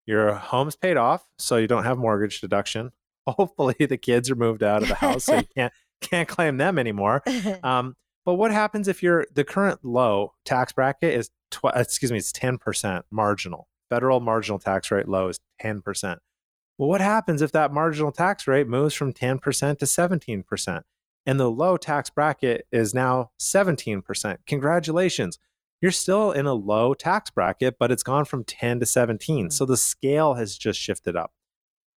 Your home's paid off, so you don't have mortgage deduction. Hopefully, the kids are moved out of the house, so you can't can't claim them anymore. Um, but what happens if your the current low tax bracket is tw- excuse me, it's ten percent marginal. Federal marginal tax rate low is ten percent. Well, what happens if that marginal tax rate moves from ten percent to seventeen percent, and the low tax bracket is now seventeen percent? Congratulations you're still in a low tax bracket, but it's gone from 10 to 17. Mm. So the scale has just shifted up.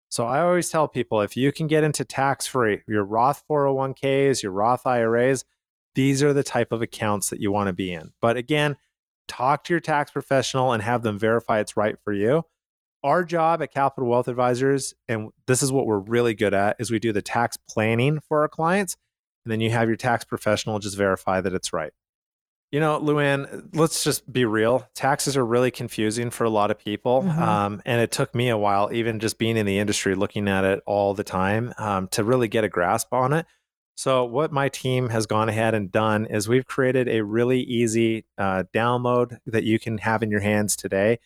So I always tell people if you can get into tax free, your Roth 401ks, your Roth IRAs, these are the type of accounts that you want to be in. But again, talk to your tax professional and have them verify it's right for you. Our job at Capital Wealth Advisors, and this is what we're really good at, is we do the tax planning for our clients. And then you have your tax professional just verify that it's right. You know, Luann, let's just be real. Taxes are really confusing for a lot of people. Mhm. Um, and it took me a while, even just being in the industry, looking at it all the time, um, to really get a grasp on it. So, what my team has gone ahead and done is we've created a really easy uh, download that you can have in your hands today.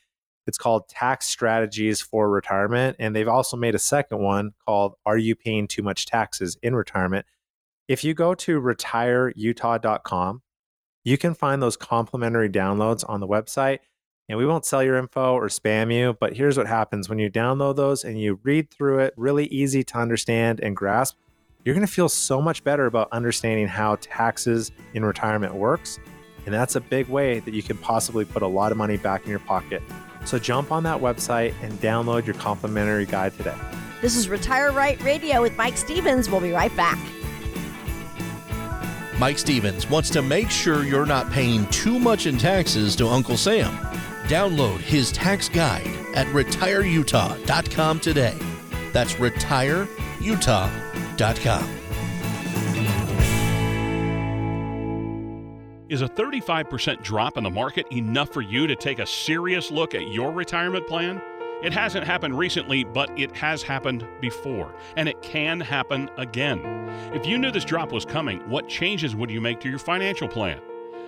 It's called Tax Strategies for Retirement. And they've also made a second one called Are You Paying Too Much Taxes in Retirement? If you go to retireutah.com, you can find those complimentary downloads on the website. And we won't sell your info or spam you, but here's what happens when you download those and you read through it, really easy to understand and grasp. You're going to feel so much better about understanding how taxes in retirement works. And that's a big way that you can possibly put a lot of money back in your pocket. So jump on that website and download your complimentary guide today. This is Retire Right Radio with Mike Stevens. We'll be right back. Mike Stevens wants to make sure you're not paying too much in taxes to Uncle Sam. Download his tax guide at retireutah.com today. That's retireutah.com. Is a 35% drop in the market enough for you to take a serious look at your retirement plan? It hasn't happened recently, but it has happened before, and it can happen again. If you knew this drop was coming, what changes would you make to your financial plan?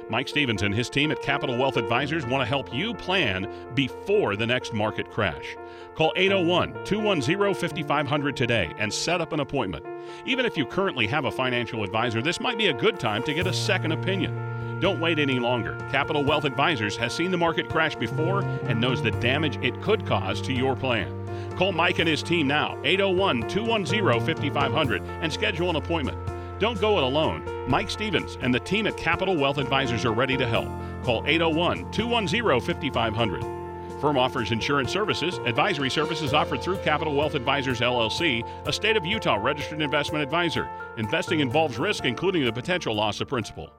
Mike Stevens and his team at Capital Wealth Advisors want to help you plan before the next market crash. Call 801 210 5500 today and set up an appointment. Even if you currently have a financial advisor, this might be a good time to get a second opinion. Don't wait any longer. Capital Wealth Advisors has seen the market crash before and knows the damage it could cause to your plan. Call Mike and his team now, 801 210 5500, and schedule an appointment. Don't go it alone. Mike Stevens and the team at Capital Wealth Advisors are ready to help. Call 801 210 5500. Firm offers insurance services. Advisory services offered through Capital Wealth Advisors LLC, a state of Utah registered investment advisor. Investing involves risk, including the potential loss of principal.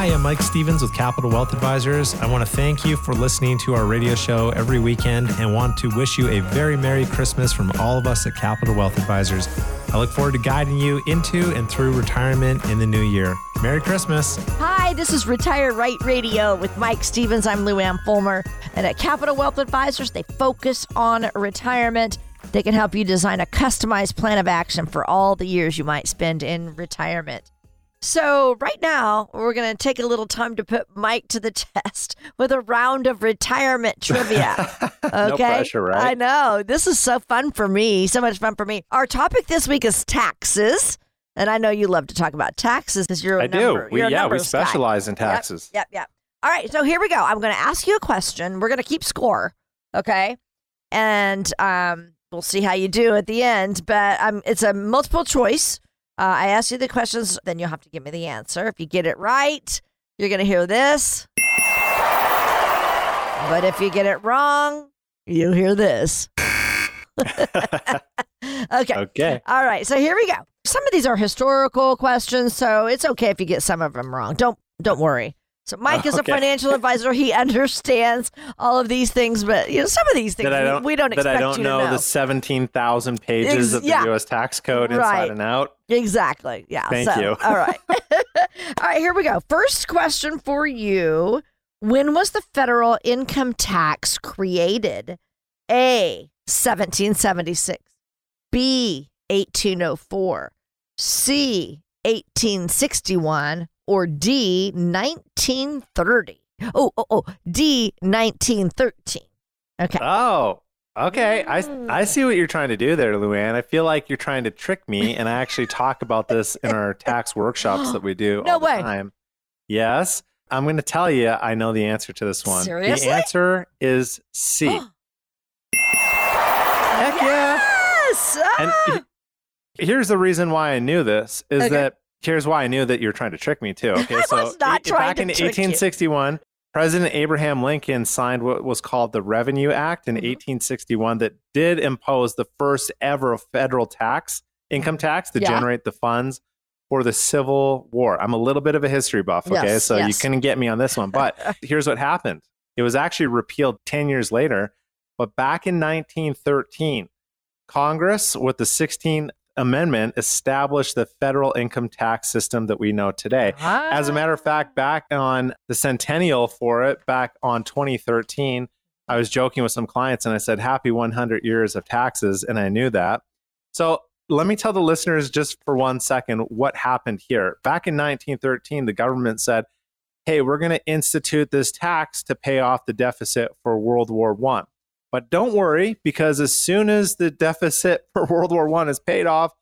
Hi, I'm Mike Stevens with Capital Wealth Advisors. I want to thank you for listening to our radio show every weekend and want to wish you a very Merry Christmas from all of us at Capital Wealth Advisors. I look forward to guiding you into and through retirement in the new year. Merry Christmas. Hi, this is Retire Right Radio with Mike Stevens. I'm Luann Fulmer. And at Capital Wealth Advisors, they focus on retirement. They can help you design a customized plan of action for all the years you might spend in retirement. So, right now, we're going to take a little time to put Mike to the test with a round of retirement trivia. Okay. No pressure, right? I know. This is so fun for me. So much fun for me. Our topic this week is taxes. And I know you love to talk about taxes because you're a I number, do. We, yeah, we numbers guy. specialize in Yep, taxes. Yep, yep. All right, so here we go. I'm going to ask you a question. We're going to keep score, okay? And um, we'll see how you do at the end. But um, it's a multiple choice. Uh, I ask you the questions, then you'll have to give me the answer. If you get it right, you're going to hear this. But if you get it wrong, you'll hear this. okay. Okay. All right, so here we go. Some of these are historical questions, so it's okay if you get some of them wrong. Don't don't worry. So Mike is a financial advisor. He understands all of these things, but you know some of these things That I we- don't, we don't that expect I don't you know, to know. the 17,000 pages Ex- of the yeah. U.S. tax code inside Right. and out. Exactly. Yeah. Thank so, you. all right. all right, here we go. First question for you. When was the federal income tax created? A, 1776. B, 1804. C, 1861. Or D, 1930. Oh, oh, oh. D, 1913. Okay. Oh, okay. I, Mm. I see what you're trying to do there, Luann. I feel like you're trying to trick me, and I actually talk about this in our tax workshops that we do No all the way. time. Yes. I'm going to tell you, I know the answer to this one. Seriously? The answer is C. Heck yeah. Yes. And Ah! he- here's the reason why I knew this is Okay. that here's why I knew that you're trying to trick me too. Okay, so was not i- trying back to in trick you. 1861, President Abraham Lincoln signed what was called the Revenue Act in Mhm. 1861 that did impose the first ever federal tax, income tax, to Yeah. generate the funds for the Civil War. I'm a little bit of a history buff, okay? Yes, so you yes. couldn't get me on this one. But here's what happened it was actually repealed 10 years later. But back in 1913, Congress, with the 16th Amendment, established the federal income tax system that we know today. As a ah. matter of fact, back on the centennial for it, back on 2013, I was joking with some clients and I said, Happy 100 years of taxes. And I knew that. So let me tell the listeners just for one second what happened here. Back in 1913, the government said, Hey, we're going to institute this tax to pay off the deficit for World War One. But don't worry, because as soon as the deficit for World War One is paid off,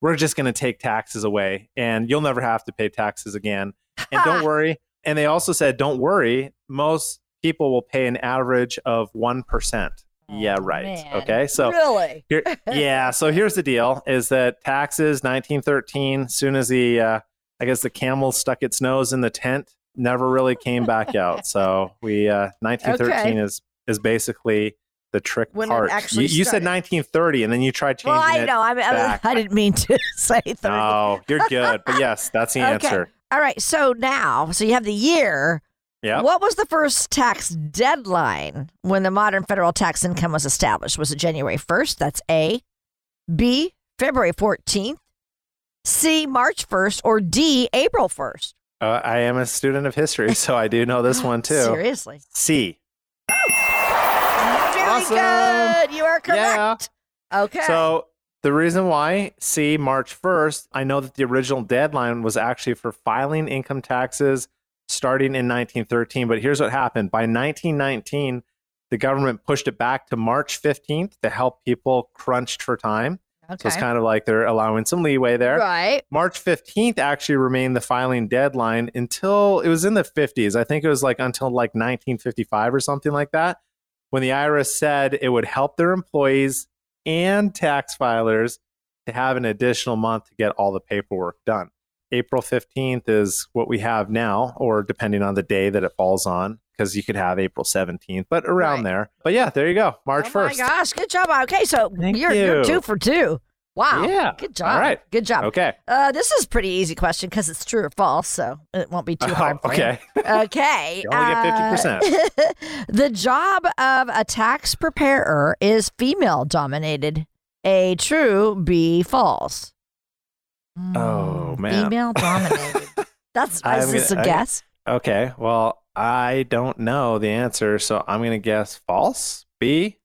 we're just going to take taxes away and you'll never have to pay taxes again. And don't worry. And they also said, don't worry, most people will pay an average of 1%. yeah, right. man. Okay. So, really? here, yeah. So here's the deal: is that taxes 1913, soon as the uh, I guess the camel stuck its nose in the tent, never really came back out. So we uh, 1913 Okay. is is basically the trick When part. actually you, you said 1930, and then you tried changing Well, I it. know. I, mean. I didn't mean to say 30. No, you're good. But yes, that's the Okay. answer. All right. So now, so you have the year. Yeah. What was the first tax deadline when the modern federal tax income was established? Was it January 1st? That's A. B. February 14th. C. March 1st. Or D. April 1st. Uh, I am a student of history, so I do know this one too. Seriously. C. Awesome. good. You are correct. Yeah. Okay. So the reason why see, March 1st, I know that the original deadline was actually for filing income taxes starting in 1913, but here's what happened. By 1919, the government pushed it back to March 15th to help people crunched for time. okay. So it's kind of like they're allowing some leeway there. Right. March 15th actually remained the filing deadline until it was in the 50s. I think it was like until like 1955 or something like that, when the IRS said it would help their employees and tax filers to have an additional month to get all the paperwork done. April 15th is what we have now, or depending on the day that it falls on, because you could have April 17th, but around Right. there. But yeah, there you go, March oh 1st. my gosh. Good job. Okay. So you're, you're you. two for two. Wow. Yeah. Good job. All right. Good job. Okay. Uh, this is a pretty easy question because it's true or false, so it won't be too hard for okay. you. Okay. You only get 50%. uh, the job of a tax preparer is female dominated. A true, B false. Oh, Hmm, man. Female dominated. That's is this a I- guess? Okay. Well, I don't know the answer, so I'm going to guess false. B.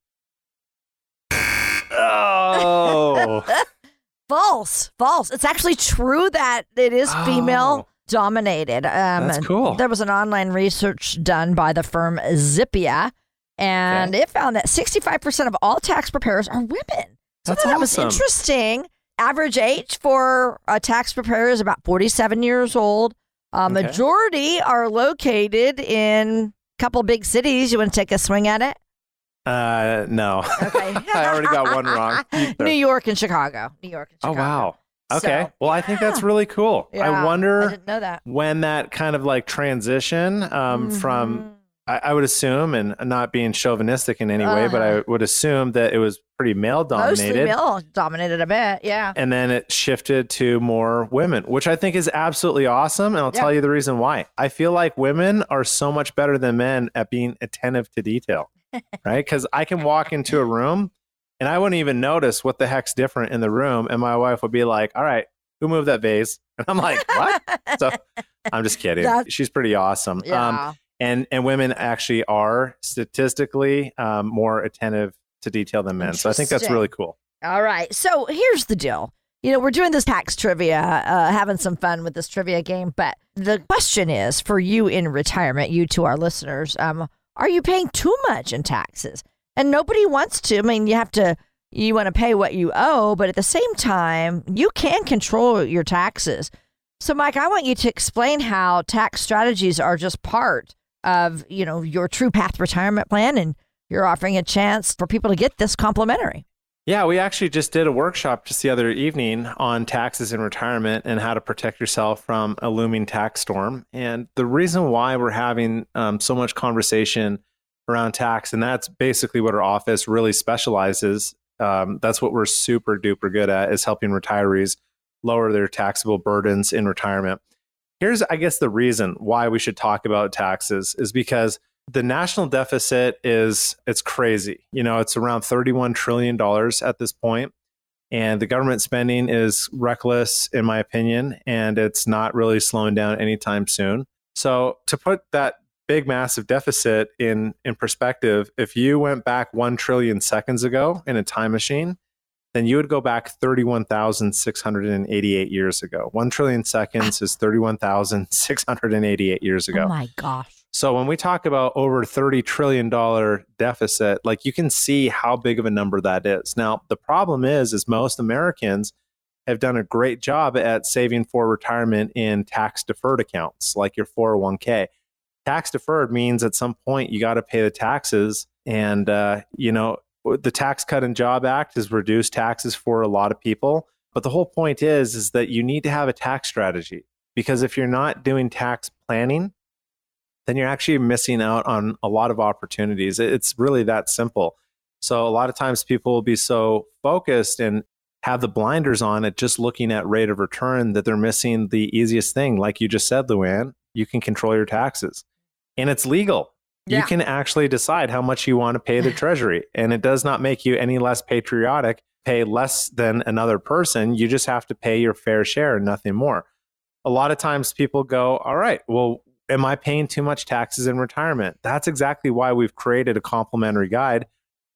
Oh. False. False. It's actually true that it is female Oh. dominated. Um, That's cool. There was an online research done by the firm Zippia, and it found that 65% of all tax preparers are women. So That's that was interesting. Average age for a tax preparer is about 47 years old. Uh, Okay. Majority are located in a couple big cities. You want to take a swing at it? Uh, no. Okay. I already got one wrong. New York and Chicago. New York and Chicago. Oh, wow. Okay. So, well, I think that's really cool. Yeah, I I wonder know that. when that kind of like transition um, from, Mhm. I, I would assume, and not being chauvinistic in any way, but I Uh-huh. would assume that it was pretty male mostly dominated. male dominated a bit. Yeah. and then it shifted to more women, which I think is absolutely awesome. And I'll Yeah. tell you the reason why. I feel like women are so much better than men at being attentive to detail, right? Because I can walk into a room and I wouldn't even notice what the heck's different in the room. And my wife would be like, all right, who moved that vase? And I'm like, what? so I'm just kidding. That's- She's pretty awesome. yeah. Um, and, and women actually are statistically um, more attentive to detail than men. So I think that's really cool. All right. So here's the deal. You know, we're doing this tax trivia, uh, having some fun with this trivia game. But the question is for you in retirement, you to our listeners, um, are you paying too much in taxes? And nobody wants to. I mean, you have to, you want to pay what you owe, but at the same time, you can control your taxes. So, Mike, I want you to explain how tax strategies are just part of, you know, your True Path retirement plan, and you're offering a chance for people to get this complimentary. Yeah, we actually just did a workshop just the other evening on taxes in retirement and how to protect yourself from a looming tax storm. And the reason why we're having um, so much conversation around tax, and that's basically what our office really specializes. Um, that's what we're super duper good at is helping retirees lower their taxable burdens in retirement. Here's, I guess, the reason why we should talk about taxes is because the national deficit is it's crazy. You know, it's around 31 trillion dollars at this point, and the government spending is reckless, in my opinion, and it's not really slowing down anytime soon. So, to put that big massive deficit in in perspective if you went back 1 trillion seconds ago in a time machine then you would go back 31,688 years ago. 1 trillion seconds is 31,688 years ago. Oh my gosh. So when we talk about over 30 trillion dollar deficit, like you can see how big of a number that is. Now, the problem is is most Americans have done a great job at saving for retirement in tax deferred accounts like your 401k tax deferred means at some point you got to pay the taxes and uh, you know the tax cut and job act has reduced taxes for a lot of people but the whole point is is that you need to have a tax strategy because if you're not doing tax planning then you're actually missing out on a lot of opportunities it's really that simple so a lot of times people will be so focused and have the blinders on at just looking at rate of return that they're missing the easiest thing like you just said luann you can control your taxes and it's legal. Yeah. You can actually decide how much you want to pay the treasury and it does not make you any less patriotic, pay less than another person. You just have to pay your fair share and nothing more. A lot of times people go, "All right, well, am I paying too much taxes in retirement?" That's exactly why we've created a complimentary guide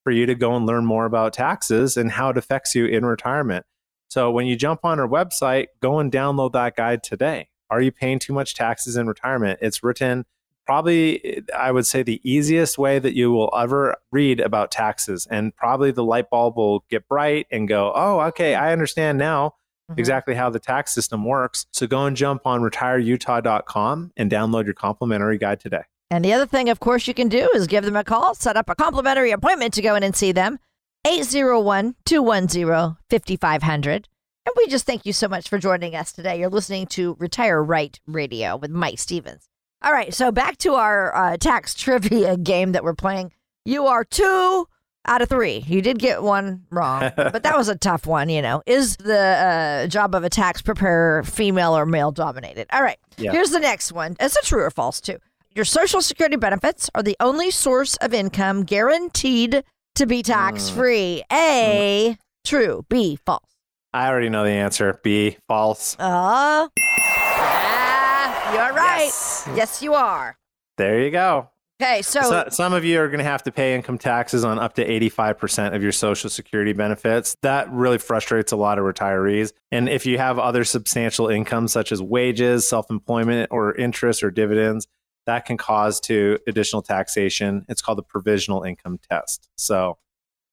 for you to go and learn more about taxes and how it affects you in retirement. So when you jump on our website, go and download that guide today. Are you paying too much taxes in retirement? It's written probably I would say the easiest way that you will ever read about taxes. And probably the light bulb will get bright and go, oh, okay, I understand now mm-hmm. exactly how the tax system works. So go and jump on retireutah.com and download your complimentary guide today. And the other thing, of course, you can do is give them a call, set up a complimentary appointment to go in and see them. 801 210 5500. And we just thank you so much for joining us today. You're listening to Retire Right Radio with Mike Stevens. All right, so back to our uh, tax trivia game that we're playing. You are two out of three. You did get one wrong, but that was a tough one, you know. Is the uh, job of a tax preparer female or male dominated? All right, yeah. here's the next one. It's a true or false, too. Your Social Security benefits are the only source of income guaranteed to be tax free. Mm. A, mm. true. B, false. I already know the answer. B, false. Uh, yeah, you're right. Yes, yes you are. There you go. Okay, so, so, some of you are going to have to pay income taxes on up to 85% of your social security benefits. That really frustrates a lot of retirees. And if you have other substantial income such as wages, self-employment or interest or dividends, that can cause to additional taxation. It's called the provisional income test. So,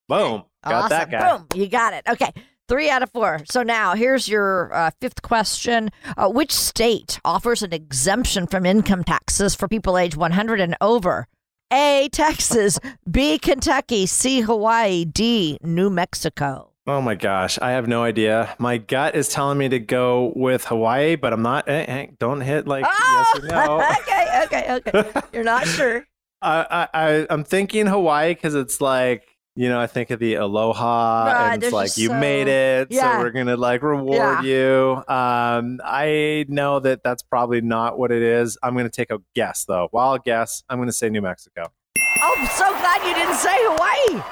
boom, got awesome. that guy. Boom, you got it. Okay. Three out of four. So now here's your uh, fifth question. Uh, which state offers an exemption from income taxes for people age 100 and over? A, Texas. B, Kentucky. C, Hawaii. D, New Mexico. Oh my gosh, I have no idea. My gut is telling me to go with Hawaii, but I'm not. Eh, eh, don't hit like oh, yes or no. okay, okay, okay. You're not sure. I, I, I'm thinking Hawaii because it's like you know, I think of the aloha right, and it's like you so, made it, yeah. so we're gonna like reward yeah. you. Um, I know that that's probably not what it is. I'm gonna take a guess though. Wild guess. I'm gonna say New Mexico. Oh, I'm so glad you didn't say Hawaii.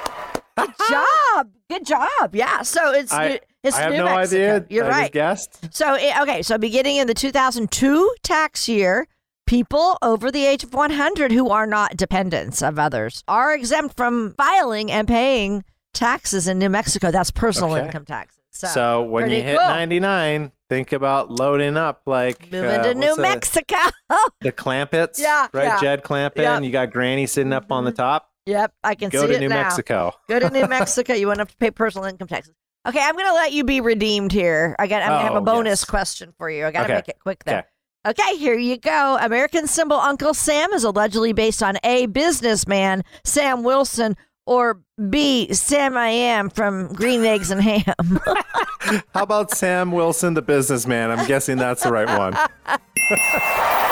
Good job. Good job. Yeah. So it's I, it's I have New no Mexico. idea. You're I right. guessed. So okay. So beginning in the 2002 tax year, People over the age of 100 who are not dependents of others are exempt from filing and paying taxes in New Mexico. That's personal okay. income taxes. So, so when you hit cool. 99, think about loading up like moving uh, to New Mexico. the Clampetts, yeah, right? Yeah. Jed Clampett. Yep. You got Granny sitting up on the mm-hmm. top. Yep, I can Go see to New now. Mexico. Go to New Mexico. You won't have to pay personal income taxes. Okay, I'm going to let you be redeemed here. I got. I'm going to have a oh, bonus yes. question for you. I got to okay. make it quick though. Okay. Okay, here you go. American symbol Uncle Sam is allegedly based on A, businessman Sam Wilson, or B, Sam I Am from Green Eggs and Ham. How about Sam Wilson, the businessman? I'm guessing that's the right one.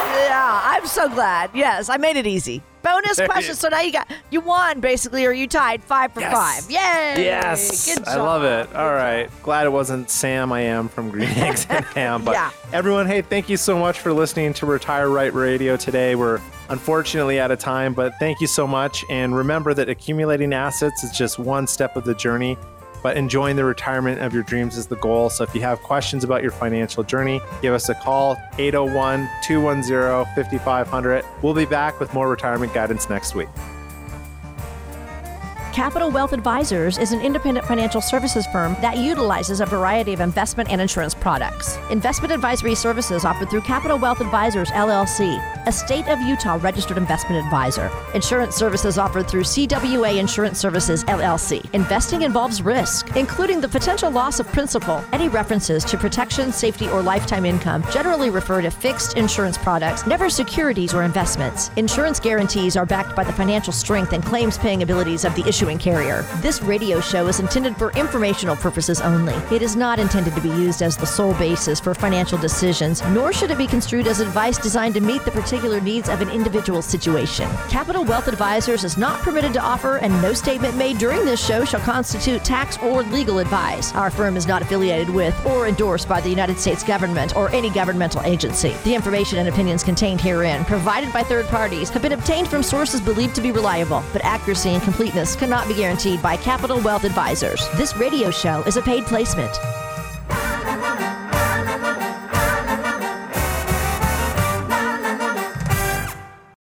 yeah, I'm so glad. Yes, I made it easy. Bonus There question. So now you got you won basically, or you tied five for Yes. five. Yay! Yes, Good I love job. it. All right, glad it wasn't Sam. I am from Green Eggs and Ham. But Yeah. everyone, hey, thank you so much for listening to Retire Right Radio today. We're unfortunately out of time, but thank you so much. And remember that accumulating assets is just one step of the journey. But enjoying the retirement of your dreams is the goal. So if you have questions about your financial journey, give us a call 801 210 5500. We'll be back with more retirement guidance next week. Capital Wealth Advisors is an independent financial services firm that utilizes a variety of investment and insurance products. Investment advisory services offered through Capital Wealth Advisors LLC, a state of Utah registered investment advisor. Insurance services offered through CWA Insurance Services LLC. Investing involves risk, including the potential loss of principal. Any references to protection, safety, or lifetime income generally refer to fixed insurance products, never securities or investments. Insurance guarantees are backed by the financial strength and claims paying abilities of the issuing carrier. This radio show is intended for informational purposes only. It is not intended to be used as the sole basis for financial decisions, nor should it be construed as advice designed to meet the particular needs of an individual situation. Capital Wealth Advisors is not permitted to offer, and no statement made during this show shall constitute tax or legal advice. Our firm is not affiliated with or endorsed by the United States government or any governmental agency. The information and opinions contained herein, provided by third parties, have been obtained from sources believed to be reliable, but accuracy and completeness cannot be guaranteed by Capital Wealth Advisors. This radio show is a paid placement.